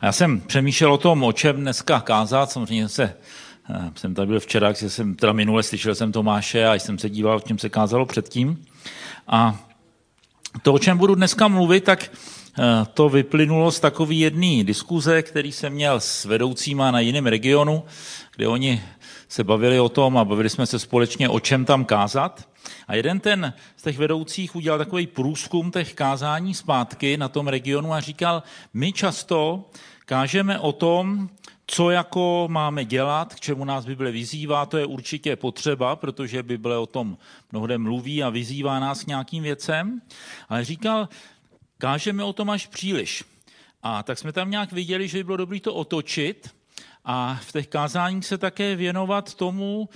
A já jsem přemýšlel o tom, o čem dneska kázat. Samozřejmě se, eh, jsem tady byl včera, když jsem teda minule slyšel jsem Tomáše a jsem se díval, o čem se kázalo předtím. A to, o čem budu dneska mluvit, tak eh, to vyplynulo z takové jedné diskuze, který jsem měl s vedoucíma na jiném regionu, kde oni se bavili o tom a bavili jsme se společně, o čem tam kázat. A jeden ten z těch vedoucích udělal takový průzkum těch kázání zpátky na tom regionu a říkal, my často kážeme o tom, co jako máme dělat, k čemu nás Bible vyzývá, to je určitě potřeba, protože Bible o tom mnohde mluví a vyzývá nás k nějakým věcem. Ale říkal, kážeme o tom až příliš. A tak jsme tam nějak viděli, že by bylo dobré to otočit a v těch kázáních se také věnovat tomu,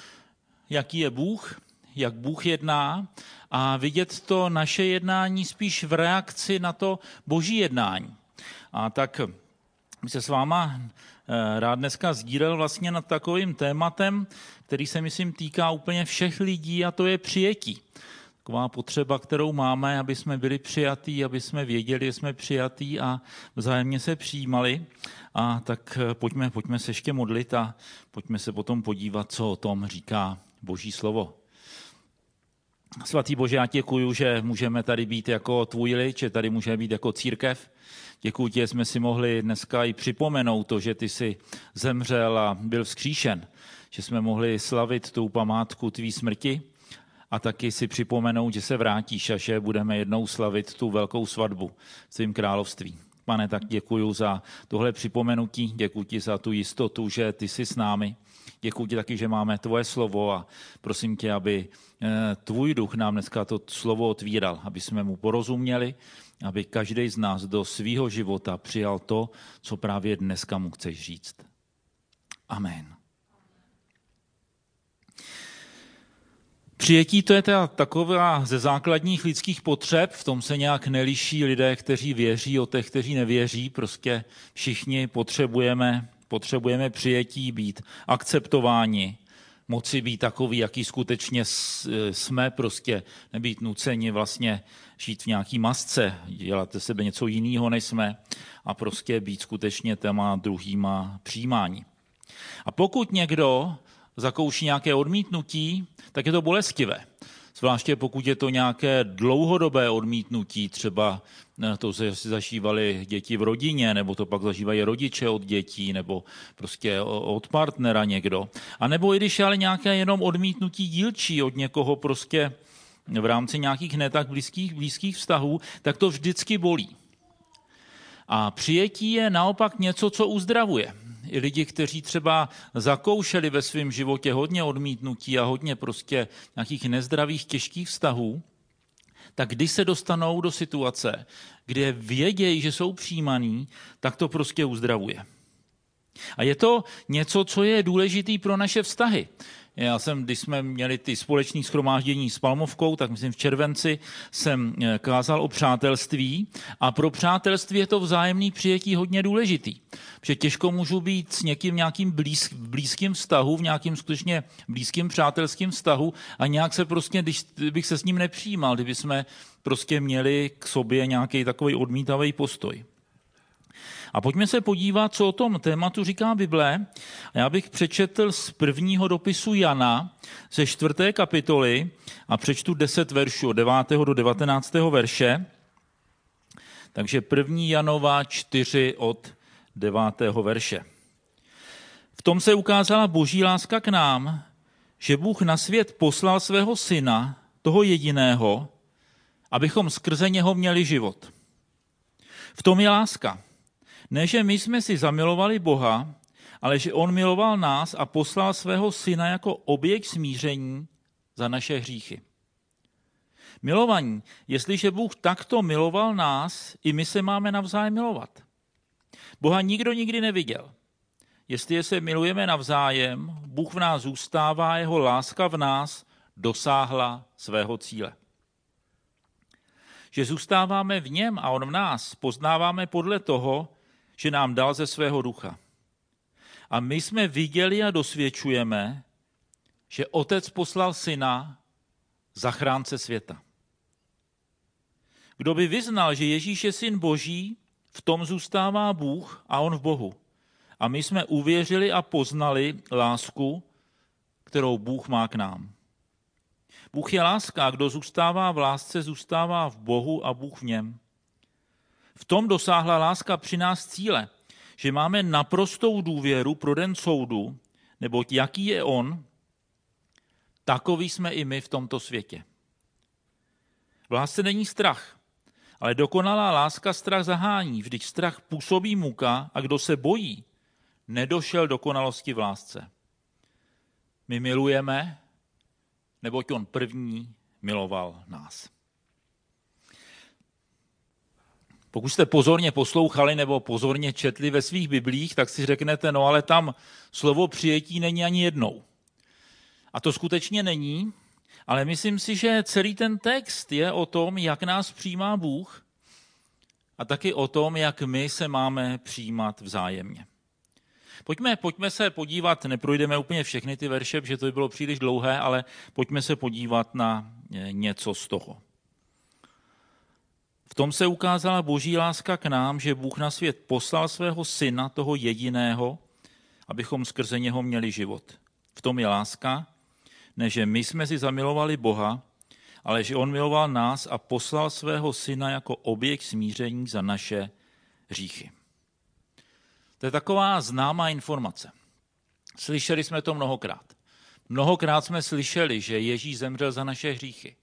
jaký je Bůh, jak Bůh jedná a vidět to naše jednání spíš v reakci na to boží jednání. A tak my se s váma eh, rád dneska sdílel vlastně nad takovým tématem, který se, myslím, týká úplně všech lidí a to je přijetí. Taková potřeba, kterou máme, aby jsme byli přijatí, aby jsme věděli, že jsme přijatí a vzájemně se přijímali. A tak eh, pojďme, pojďme se ještě modlit a pojďme se potom podívat, co o tom říká Boží slovo. Svatý Bože, já děkuju, že můžeme tady být jako tvůj lid, že tady můžeme být jako církev. Děkuji ti, že jsme si mohli dneska i připomenout to, že ty jsi zemřel a byl vzkříšen, že jsme mohli slavit tu památku tvý smrti a taky si připomenout, že se vrátíš a že budeme jednou slavit tu velkou svatbu v svým království. Pane, tak děkuji za tohle připomenutí, děkuji ti za tu jistotu, že ty jsi s námi. Děkuji ti taky, že máme tvoje slovo a prosím tě, aby eh, tvůj duch nám dneska to slovo otvíral, aby jsme mu porozuměli, aby každý z nás do svého života přijal to, co právě dneska mu chceš říct. Amen. Přijetí to je teda taková ze základních lidských potřeb, v tom se nějak neliší lidé, kteří věří od těch, kteří nevěří. Prostě všichni potřebujeme, potřebujeme přijetí, být akceptováni, moci být takový, jaký skutečně jsme, prostě nebýt nuceni vlastně žít v nějaký masce, dělat ze sebe něco jiného, než jsme a prostě být skutečně téma druhýma přijímání. A pokud někdo zakouší nějaké odmítnutí, tak je to bolestivé. Zvláště pokud je to nějaké dlouhodobé odmítnutí, třeba eh, to zažívali děti v rodině, nebo to pak zažívají rodiče od dětí, nebo prostě od partnera někdo. A nebo i když je ale nějaké jenom odmítnutí dílčí od někoho prostě v rámci nějakých ne tak blízkých, blízkých vztahů, tak to vždycky bolí. A přijetí je naopak něco, co uzdravuje i lidi, kteří třeba zakoušeli ve svém životě hodně odmítnutí a hodně prostě nějakých nezdravých, těžkých vztahů, tak když se dostanou do situace, kde vědějí, že jsou přijímaný, tak to prostě uzdravuje. A je to něco, co je důležitý pro naše vztahy. Já jsem, když jsme měli ty společné schromáždění s Palmovkou, tak myslím v červenci jsem eh, kázal o přátelství a pro přátelství je to vzájemný přijetí hodně důležitý. Protože těžko můžu být s někým nějakým blíz, v blízkém vztahu, v nějakým skutečně blízkým přátelským vztahu a nějak se prostě, když bych se s ním nepřijímal, kdyby jsme prostě měli k sobě nějaký takový odmítavý postoj. A pojďme se podívat, co o tom tématu říká Bible. Já bych přečetl z prvního dopisu Jana ze čtvrté kapitoly a přečtu deset veršů od 9. do 19. verše. Takže první Janova 4 od 9. verše. V tom se ukázala boží láska k nám, že Bůh na svět poslal svého syna, toho jediného, abychom skrze něho měli život. V tom je láska. Ne, že my jsme si zamilovali Boha, ale že On miloval nás a poslal svého syna jako objekt smíření za naše hříchy. Milovaní, jestliže Bůh takto miloval nás, i my se máme navzájem milovat. Boha nikdo nikdy neviděl. Jestli se milujeme navzájem, Bůh v nás zůstává, jeho láska v nás dosáhla svého cíle. Že zůstáváme v něm a on v nás, poznáváme podle toho, že nám dal ze svého ducha. A my jsme viděli a dosvědčujeme, že otec poslal syna zachránce světa. Kdo by vyznal, že Ježíš je syn boží, V tom zůstává Bůh a on v Bohu. A my jsme uvěřili a poznali lásku, kterou Bůh má k nám. Bůh je láska kdo zůstává v lásce, zůstává v Bohu a Bůh v něm. V tom dosáhla láska při nás cíle, že máme naprostou důvěru pro den soudu, neboť jaký je on, takový jsme i my v tomto světě. V lásce není strach, ale dokonalá láska strach zahání, vždyť strach působí muka a kdo se bojí, nedošel dokonalosti v lásce. My milujeme, neboť on první miloval nás. Pokud jste pozorně poslouchali nebo pozorně četli ve svých biblích, tak si řeknete, no ale tam slovo přijetí není ani jednou. A to skutečně není, ale myslím si, že celý ten text je o tom, jak nás přijímá Bůh a taky o tom, jak my se máme přijímat vzájemně. Pojďme, pojďme se podívat, neprojdeme úplně všechny ty verše, protože to by bylo příliš dlouhé, ale pojďme se podívat na eh, něco z toho. V tom se ukázala boží láska k nám, že Bůh na svět poslal svého syna, toho jediného, abychom skrze něho měli život. V tom je láska, ne že my jsme si zamilovali Boha, ale že on miloval nás a poslal svého syna jako oběť smíření za naše hříchy. To je taková známá informace. Slyšeli jsme to mnohokrát. Mnohokrát jsme slyšeli, že Ježíš zemřel za naše hříchy.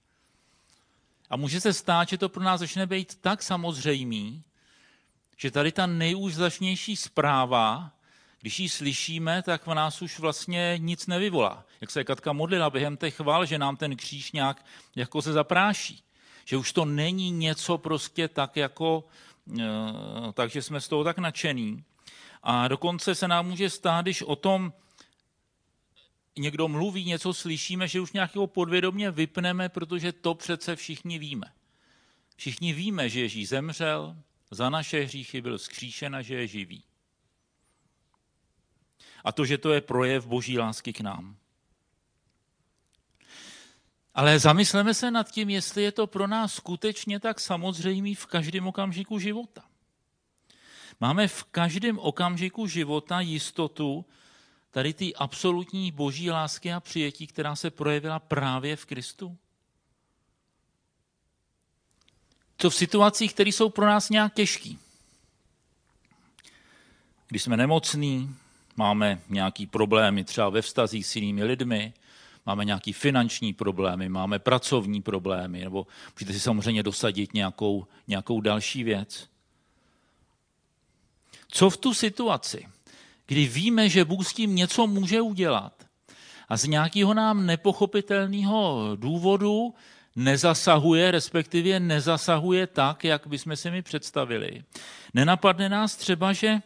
A může se stát, že to pro nás začne být tak samozřejmý, že tady ta nejúžasnější zpráva, když ji slyšíme, tak v nás už vlastně nic nevyvolá. Jak se Katka modlila během těch chval, že nám ten kříž nějak jako se zapráší. Že už to není něco prostě tak jako, eh, takže jsme z toho tak nadšený. A dokonce se nám může stát, když o tom někdo mluví, něco slyšíme, že už nějakého podvědomě vypneme, protože to přece všichni víme. Všichni víme, že Ježíš zemřel, za naše hříchy byl skříšen a že je živý. A to, že to je projev boží lásky k nám. Ale zamysleme se nad tím, jestli je to pro nás skutečně tak samozřejmý v každém okamžiku života. Máme v každém okamžiku života jistotu tady ty absolutní boží lásky a přijetí, která se projevila právě v Kristu? To v situacích, které jsou pro nás nějak těžké. Když jsme nemocní, máme nějaký problémy třeba ve vztazích s jinými lidmi, máme nějaký finanční problémy, máme pracovní problémy, nebo můžete si samozřejmě dosadit nějakou, nějakou další věc. Co v tu situaci, kdy víme, že Bůh s tím něco může udělat a z nějakého nám nepochopitelného důvodu nezasahuje, respektive nezasahuje tak, jak bychom si mi představili. Nenapadne nás třeba, že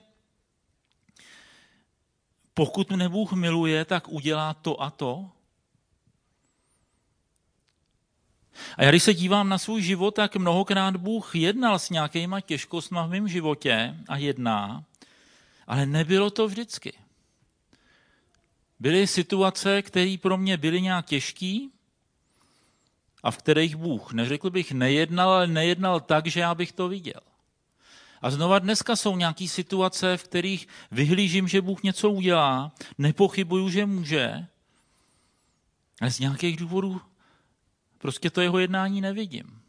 pokud mne Bůh miluje, tak udělá to a to? A já když se dívám na svůj život, tak mnohokrát Bůh jednal s nějakýma těžkostmi v mém životě a jedná, ale nebylo to vždycky. Byly situace, které pro mě byly nějak těžké a v kterých Bůh, neřekl bych nejednal, ale nejednal tak, že já bych to viděl. A znova dneska jsou nějaké situace, v kterých vyhlížím, že Bůh něco udělá, nepochybuju, že může, ale z nějakých důvodů Prostě to jeho jednání nevidím.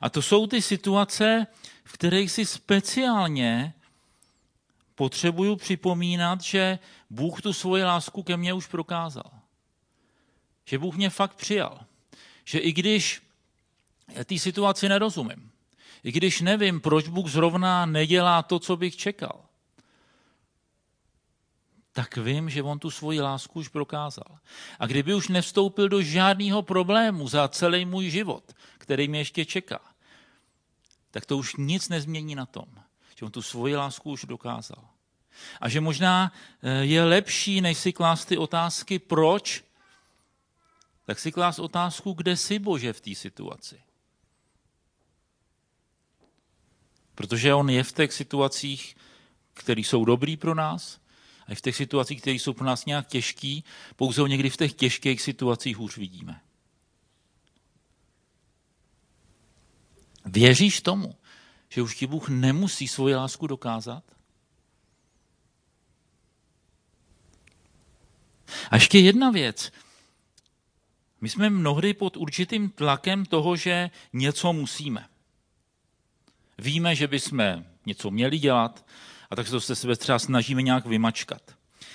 A to jsou ty situace, v kterých si speciálně potřebuju připomínat, že Bůh tu svoji lásku ke mně už prokázal. Že Bůh mě fakt přijal. Že i když té situaci nerozumím, i když nevím, proč Bůh zrovna nedělá to, co bych čekal, tak vím, že on tu svoji lásku už prokázal. A kdyby už nevstoupil do žádného problému za celý můj život, který mě ještě čeká, tak to už nic nezmění na tom, že on tu svoji lásku už dokázal. A že možná eh, je lepší, než si klást ty otázky, proč, tak si klást otázku, kde jsi Bože v té situaci. Protože on je v těch situacích, které jsou dobrý pro nás, a v těch situacích, které jsou pro nás nějak těžké, pouze ho někdy v těch těžkých situacích hůř vidíme. Věříš tomu, že už ti Bůh nemusí svoji lásku dokázat? A ještě jedna věc. My jsme mnohdy pod určitým tlakem toho, že něco musíme. Víme, že bychom něco měli dělat, a tak se sebe třeba snažíme nějak vymačkat.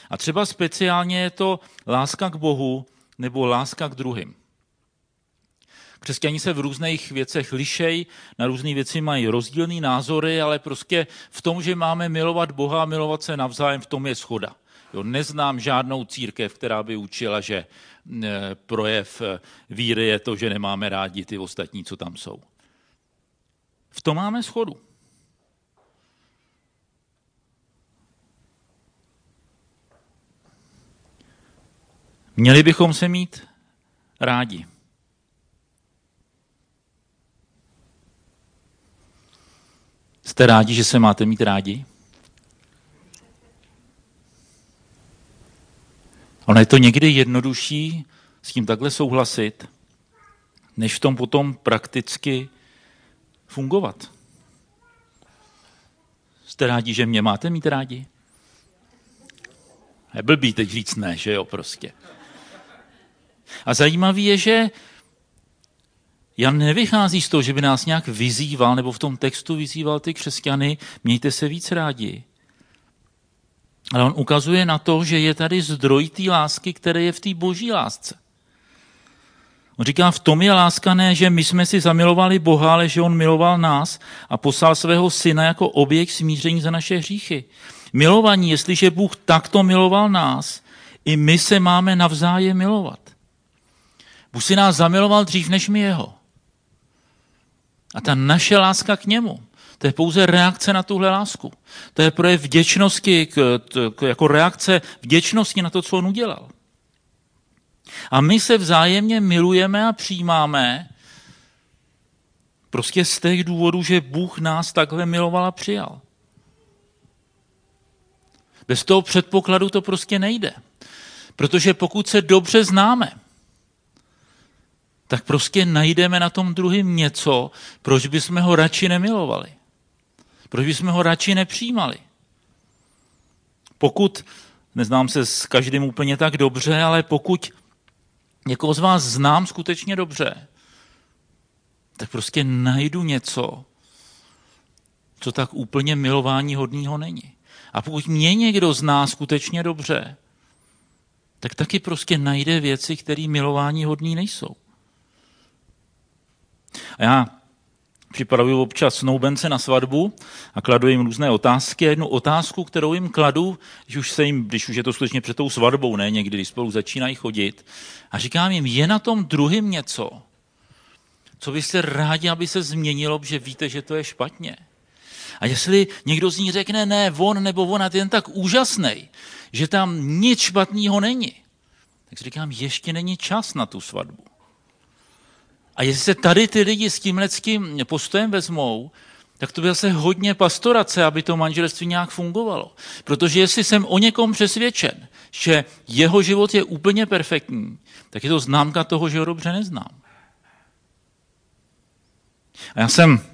A třeba speciálně je to láska k Bohu nebo láska k druhým. Křesťani se v různých věcech lišej, na různé věci mají rozdílné názory, ale prostě v tom, že máme milovat Boha a milovat se navzájem, v tom je schoda. Jo, neznám žádnou církev, která by učila, že e, projev e, víry je to, že nemáme rádi ty ostatní, co tam jsou. V tom máme schodu. Měli bychom se mít rádi. Jste rádi, že se máte mít rádi? Ono je to někdy jednodušší s tím takhle souhlasit, než v tom potom prakticky fungovat. Jste rádi, že mě máte mít rádi? Je blbý teď říct ne, že jo, prostě. A zajímavý je, že Jan nevychází z toho, že by nás nějak vyzýval, nebo v tom textu vyzýval ty křesťany, mějte se víc rádi. Ale on ukazuje na to, že je tady zdroj té lásky, který je v té boží lásce. On říká, v tom je láska ne, že my jsme si zamilovali Boha, ale že on miloval nás a poslal svého syna jako objekt smíření za naše hříchy. Milovaní, jestliže Bůh takto miloval nás, i my se máme navzájem milovat. Bůh si nás zamiloval dřív než my jeho. A ta naše láska k němu, to je pouze reakce na tuhle lásku. To je projev vděčnosti, k, k, jako reakce vděčnosti na to, co on udělal. A my se vzájemně milujeme a přijímáme prostě z těch důvodů, že Bůh nás takhle miloval a přijal. Bez toho předpokladu to prostě nejde. Protože pokud se dobře známe, tak prostě najdeme na tom druhém něco, proč bychom ho radši nemilovali. Proč bychom ho radši nepřijímali. Pokud, neznám se s každým úplně tak dobře, ale pokud někoho z vás znám skutečně dobře, tak prostě najdu něco, co tak úplně milování hodného není. A pokud mě někdo zná skutečně dobře, tak taky prostě najde věci, které milování hodný nejsou. A já připravuju občas snoubence na svatbu a kladu jim různé otázky. A jednu otázku, kterou jim kladu, když už, se jim, když už je to skutečně před tou svatbou, ne někdy, když spolu začínají chodit, a říkám jim, je na tom druhým něco, co byste rádi, aby se změnilo, že víte, že to je špatně. A jestli někdo z ní řekne, ne, on nebo ona jen tak úžasný, že tam nic špatného není, tak si říkám, ještě není čas na tu svatbu. A jestli se tady ty lidi s tímhle postojem vezmou, tak to by zase hodně pastorace, aby to manželství nějak fungovalo. Protože jestli jsem o někom přesvědčen, že jeho život je úplně perfektní, tak je to známka toho, že ho dobře neznám. A já jsem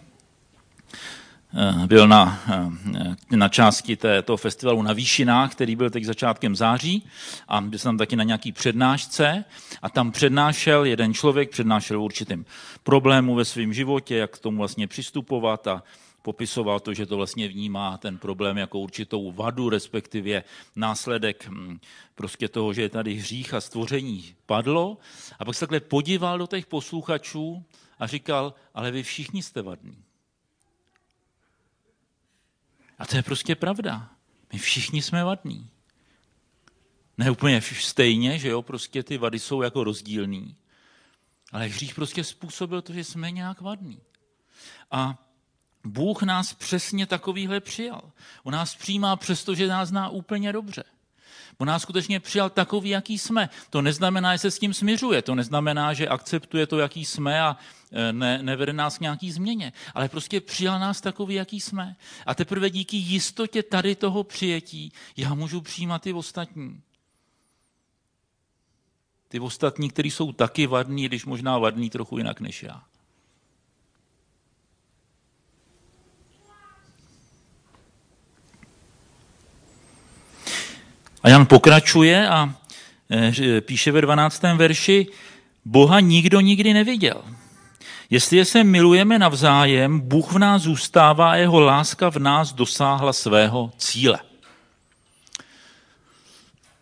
byl na, eh, na části té, toho festivalu na Výšinách, který byl teď začátkem září a byl jsem tam taky na nějaký přednášce a tam přednášel jeden člověk, přednášel určitým problému ve svém životě, jak k tomu vlastně přistupovat a popisoval to, že to vlastně vnímá ten problém jako určitou vadu, respektive následek hm, prostě toho, že je tady hřích a stvoření padlo. A pak se takhle podíval do těch posluchačů a říkal, ale vy všichni jste vadní. A to je prostě pravda. My všichni jsme vadní. Ne úplně stejně, že jo, prostě ty vady jsou jako rozdílný. Ale hřích prostě způsobil to, že jsme nějak vadní. A Bůh nás přesně takovýhle přijal. On nás přijímá přesto, že nás zná úplně dobře. On nás skutečně přijal takový, jaký jsme. To neznamená, že se s tím směřuje, to neznamená, že akceptuje to, jaký jsme a e, ne, nevede nás k nějaký změně, ale prostě přijal nás takový, jaký jsme. A teprve díky jistotě tady toho přijetí já můžu přijímat ty ostatní. Ty ostatní, kteří jsou taky vadní, když možná vadní trochu jinak než já. Jan pokračuje a eh, píše ve 12. verši, Boha nikdo nikdy neviděl. Jestli se milujeme navzájem, Bůh v nás zůstává a jeho láska v nás dosáhla svého cíle.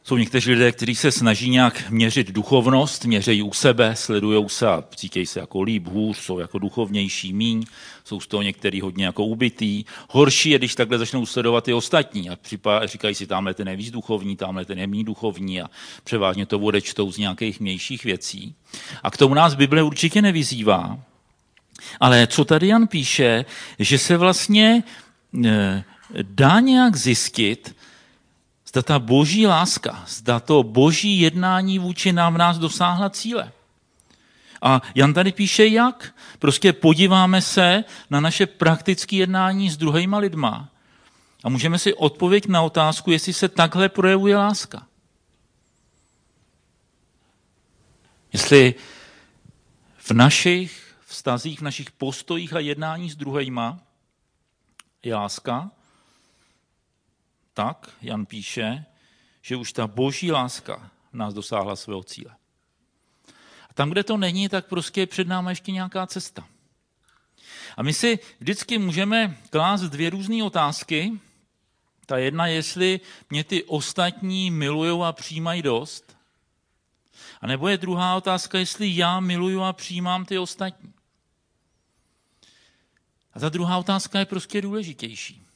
Jsou někteří lidé, kteří se snaží nějak měřit duchovnost, měřejí u sebe, sledují se a cítějí se jako líp, hůř, jsou jako duchovnější, míň, jsou z toho některý hodně jako ubitý. Horší je, když takhle začnou sledovat i ostatní a říkají si, tamhle ten je víc duchovní, tamhle ten je méně duchovní a převážně to odečtou z nějakých mějších věcí. A k tomu nás Bible určitě nevyzývá. Ale co tady Jan píše, že se vlastně eh, dá nějak zjistit, zda ta boží láska, zda to boží jednání vůči nám v nás dosáhla cíle. A Jan tady píše jak? Prostě podíváme se na naše praktické jednání s druhýma lidma a můžeme si odpovědět na otázku, jestli se takhle projevuje láska. Jestli v našich vztazích, v našich postojích a jednání s druhýma je láska, tak Jan píše, že už ta boží láska nás dosáhla svého cíle. A tam, kde to není, tak prostě je před námi ještě nějaká cesta. A my si vždycky můžeme klást dvě různé otázky. Ta jedna, jestli mě ty ostatní milují a přijímají dost. A nebo je druhá otázka, jestli já miluju a přijímám ty ostatní. A ta druhá otázka je prostě důležitější.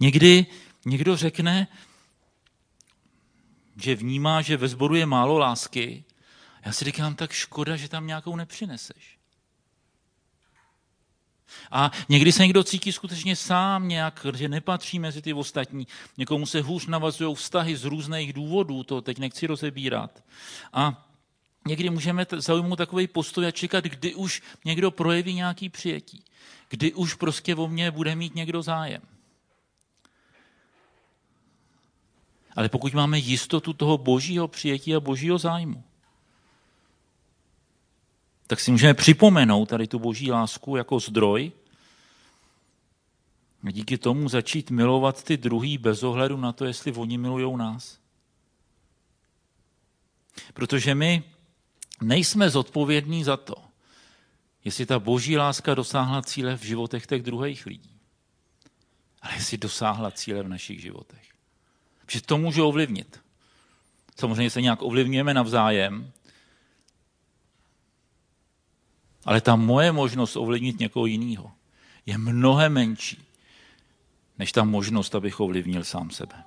Někdy někdo řekne, že vnímá, že ve sboru je málo lásky. Já si říkám, tak škoda, že tam nějakou nepřineseš. A někdy se někdo cítí skutečně sám nějak, že nepatří mezi ty ostatní. Někomu se hůř navazují vztahy z různých důvodů, to teď nechci rozebírat. A někdy můžeme zaujmout takový postoj a čekat, kdy už někdo projeví nějaký přijetí. Kdy už prostě o mě bude mít někdo zájem. Ale pokud máme jistotu toho božího přijetí a božího zájmu, tak si můžeme připomenout tady tu boží lásku jako zdroj a díky tomu začít milovat ty druhý bez ohledu na to, jestli oni milují nás. Protože my nejsme zodpovědní za to, jestli ta boží láska dosáhla cíle v životech těch druhých lidí, ale jestli dosáhla cíle v našich životech. Že to může ovlivnit. Samozřejmě se nějak ovlivňujeme navzájem, ale ta moje možnost ovlivnit někoho jiného je mnohem menší, než ta možnost, abych ovlivnil sám sebe.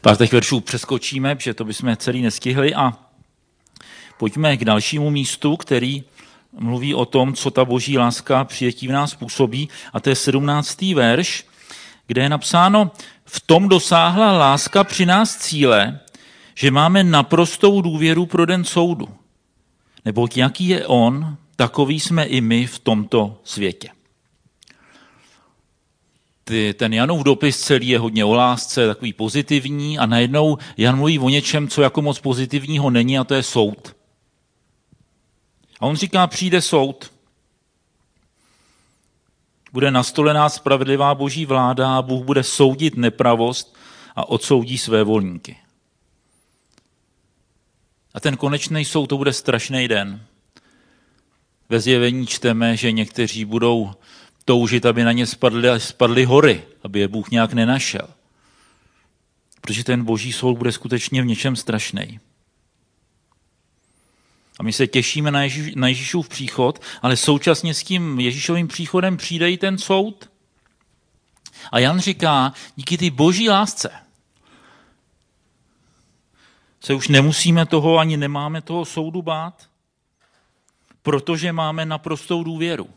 Pár těch veršů přeskočíme, protože to bychom celý nestihli a pojďme k dalšímu místu, který mluví o tom, co ta boží láska přijetí v nás působí. A to je 17. verš, kde je napsáno, v tom dosáhla láska při nás cíle, že máme naprostou důvěru pro den soudu. Neboť jaký je on, takový jsme i my v tomto světě. Ten Janův dopis celý je hodně o lásce, takový pozitivní a najednou Jan mluví o něčem, co jako moc pozitivního není a to je soud. A on říká, přijde soud. Bude nastolená spravedlivá boží vláda a Bůh bude soudit nepravost a odsoudí své volníky. A ten konečný soud to bude strašný den. Ve zjevení čteme, že někteří budou toužit, aby na ně spadly, spadly hory, aby je Bůh nějak nenašel. Protože ten boží soud bude skutečně v něčem strašný. A my se těšíme na, Ježíš, na Ježíšův příchod, ale současně s tím Ježíšovým příchodem přijde i ten soud. A Jan říká, díky ty boží lásce se už nemusíme toho, ani nemáme toho soudu bát, protože máme naprostou důvěru.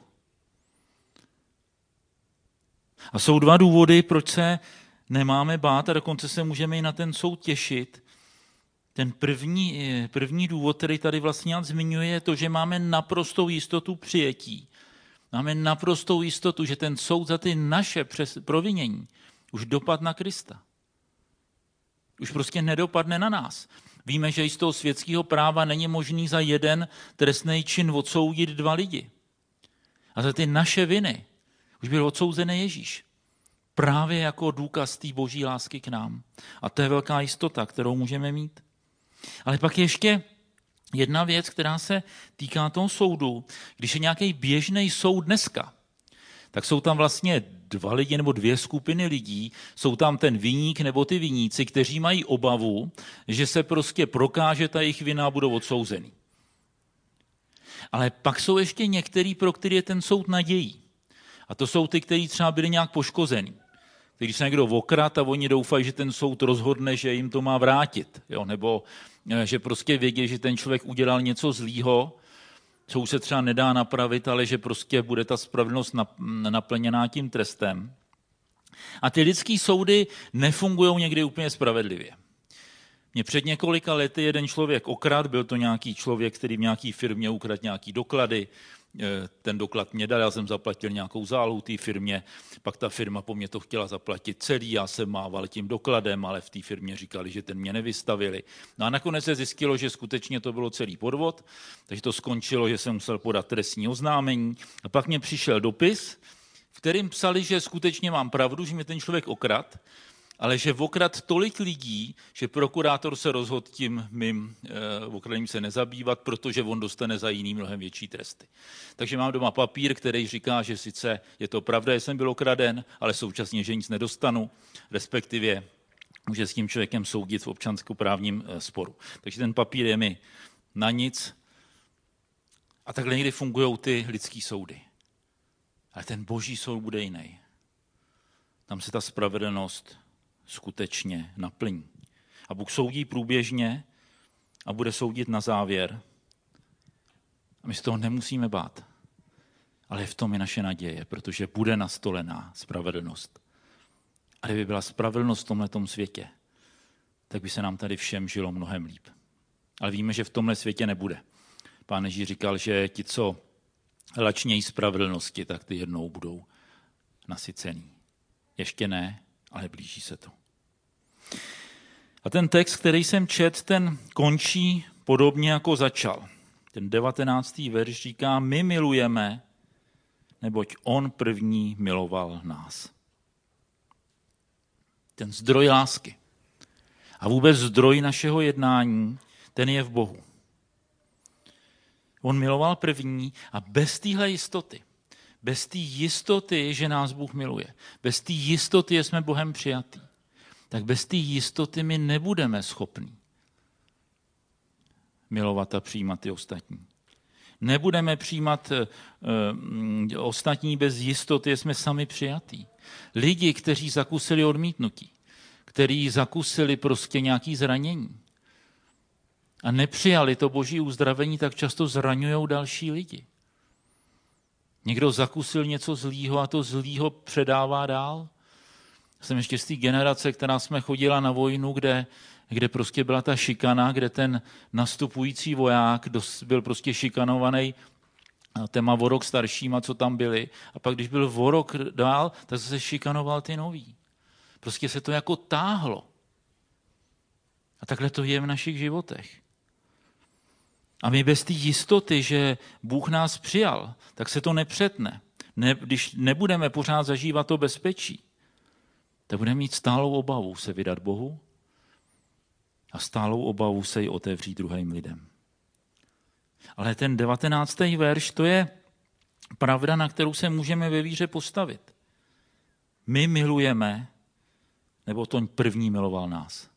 A jsou dva důvody, proč se nemáme bát a dokonce se můžeme i na ten soud těšit. Ten první, první důvod, který tady vlastně zmiňuje, je to, že máme naprostou jistotu přijetí. Máme naprostou jistotu, že ten soud za ty naše provinění už dopad na Krista. Už prostě nedopadne na nás. Víme, že i z toho světského práva není možný za jeden trestný čin odsoudit dva lidi. A za ty naše viny už byl odsouzený Ježíš. Právě jako důkaz té boží lásky k nám. A to je velká jistota, kterou můžeme mít. Ale pak ještě jedna věc, která se týká toho soudu. Když je nějaký běžný soud dneska, tak jsou tam vlastně dva lidi nebo dvě skupiny lidí. Jsou tam ten viník nebo ty viníci, kteří mají obavu, že se prostě prokáže ta jejich vina budou odsouzený. Ale pak jsou ještě některý, pro který je ten soud nadějí. A to jsou ty, kteří třeba byli nějak poškozený. Když se někdo okrat a oni doufají, že ten soud rozhodne, že jim to má vrátit. Jo? Nebo že prostě vědí, že ten člověk udělal něco zlýho, co už se třeba nedá napravit, ale že prostě bude ta spravedlnost naplněná tím trestem. A ty lidské soudy nefungují někdy úplně spravedlivě. Mě před několika lety jeden člověk okrad, byl to nějaký člověk, který v nějaký firmě ukradl nějaký doklady, Eh, ten doklad mě dal, já jsem zaplatil nějakou zálohu té firmě, pak ta firma po mně to chtěla zaplatit celý, já jsem mával tím dokladem, ale v té firmě říkali, že ten mě nevystavili. No a nakonec se zjistilo, že skutečně to bylo celý podvod, takže to skončilo, že jsem musel podat trestní oznámení. A pak mě přišel dopis, v kterým psali, že skutečně mám pravdu, že mě ten člověk okrad, ale že okrad tolik lidí, že prokurátor se rozhodl tím mým e, se nezabývat, protože on dostane za jiný mnohem větší tresty. Takže mám doma papír, který říká, že sice je to pravda, že jsem byl okraden, ale současně, že nic nedostanu, respektive může s tím člověkem soudit v občanskoprávním e, sporu. Takže ten papír je mi na nic. A takhle někdy fungují ty lidské soudy. Ale ten boží soud bude jiný. Tam se ta spravedlnost skutečně naplní. A Bůh soudí průběžně a bude soudit na závěr. A my z toho nemusíme bát. Ale v tom je naše naděje, protože bude nastolená spravedlnost. A kdyby byla spravedlnost v tomhle světě, tak by se nám tady všem žilo mnohem líp. Ale víme, že v tomhle světě nebude. Pán Ježíš říkal, že ti, co lačnějí spravedlnosti, tak ty jednou budou nasycený. Ještě ne, ale blíží se to. A ten text, který jsem čet, ten končí podobně jako začal. Ten devatenáctý verš říká, my milujeme, neboť on první miloval nás. Ten zdroj lásky. A vůbec zdroj našeho jednání, ten je v Bohu. On miloval první a bez téhle jistoty, bez té jistoty, že nás Bůh miluje, bez té jistoty, že jsme Bohem přijatý, tak bez té jistoty my nebudeme schopni milovat a přijímat ty ostatní. Nebudeme přijímat uh, ostatní bez jistoty, jsme sami přijatí. Lidi, kteří zakusili odmítnutí, kteří zakusili prostě nějaký zranění a nepřijali to boží uzdravení, tak často zraňují další lidi. Někdo zakusil něco zlýho a to zlýho předává dál. Jsem ještě z té generace, která jsme chodila na vojnu, kde, kde prostě byla ta šikana, kde ten nastupující voják byl prostě šikanovaný téma o rok staršíma, co tam byli. A pak, když byl o rok dál, tak se šikanoval ty nový. Prostě se to jako táhlo. A takhle to je v našich životech. A my bez té jistoty, že Bůh nás přijal, tak se to nepřetne. Ne, když nebudeme pořád zažívat to bezpečí, tak budeme mít stálou obavu se vydat Bohu a stálou obavu se i otevřít druhým lidem. Ale ten devatenáctý verš, to je pravda, na kterou se můžeme ve víře postavit. My milujeme, nebo to první miloval nás.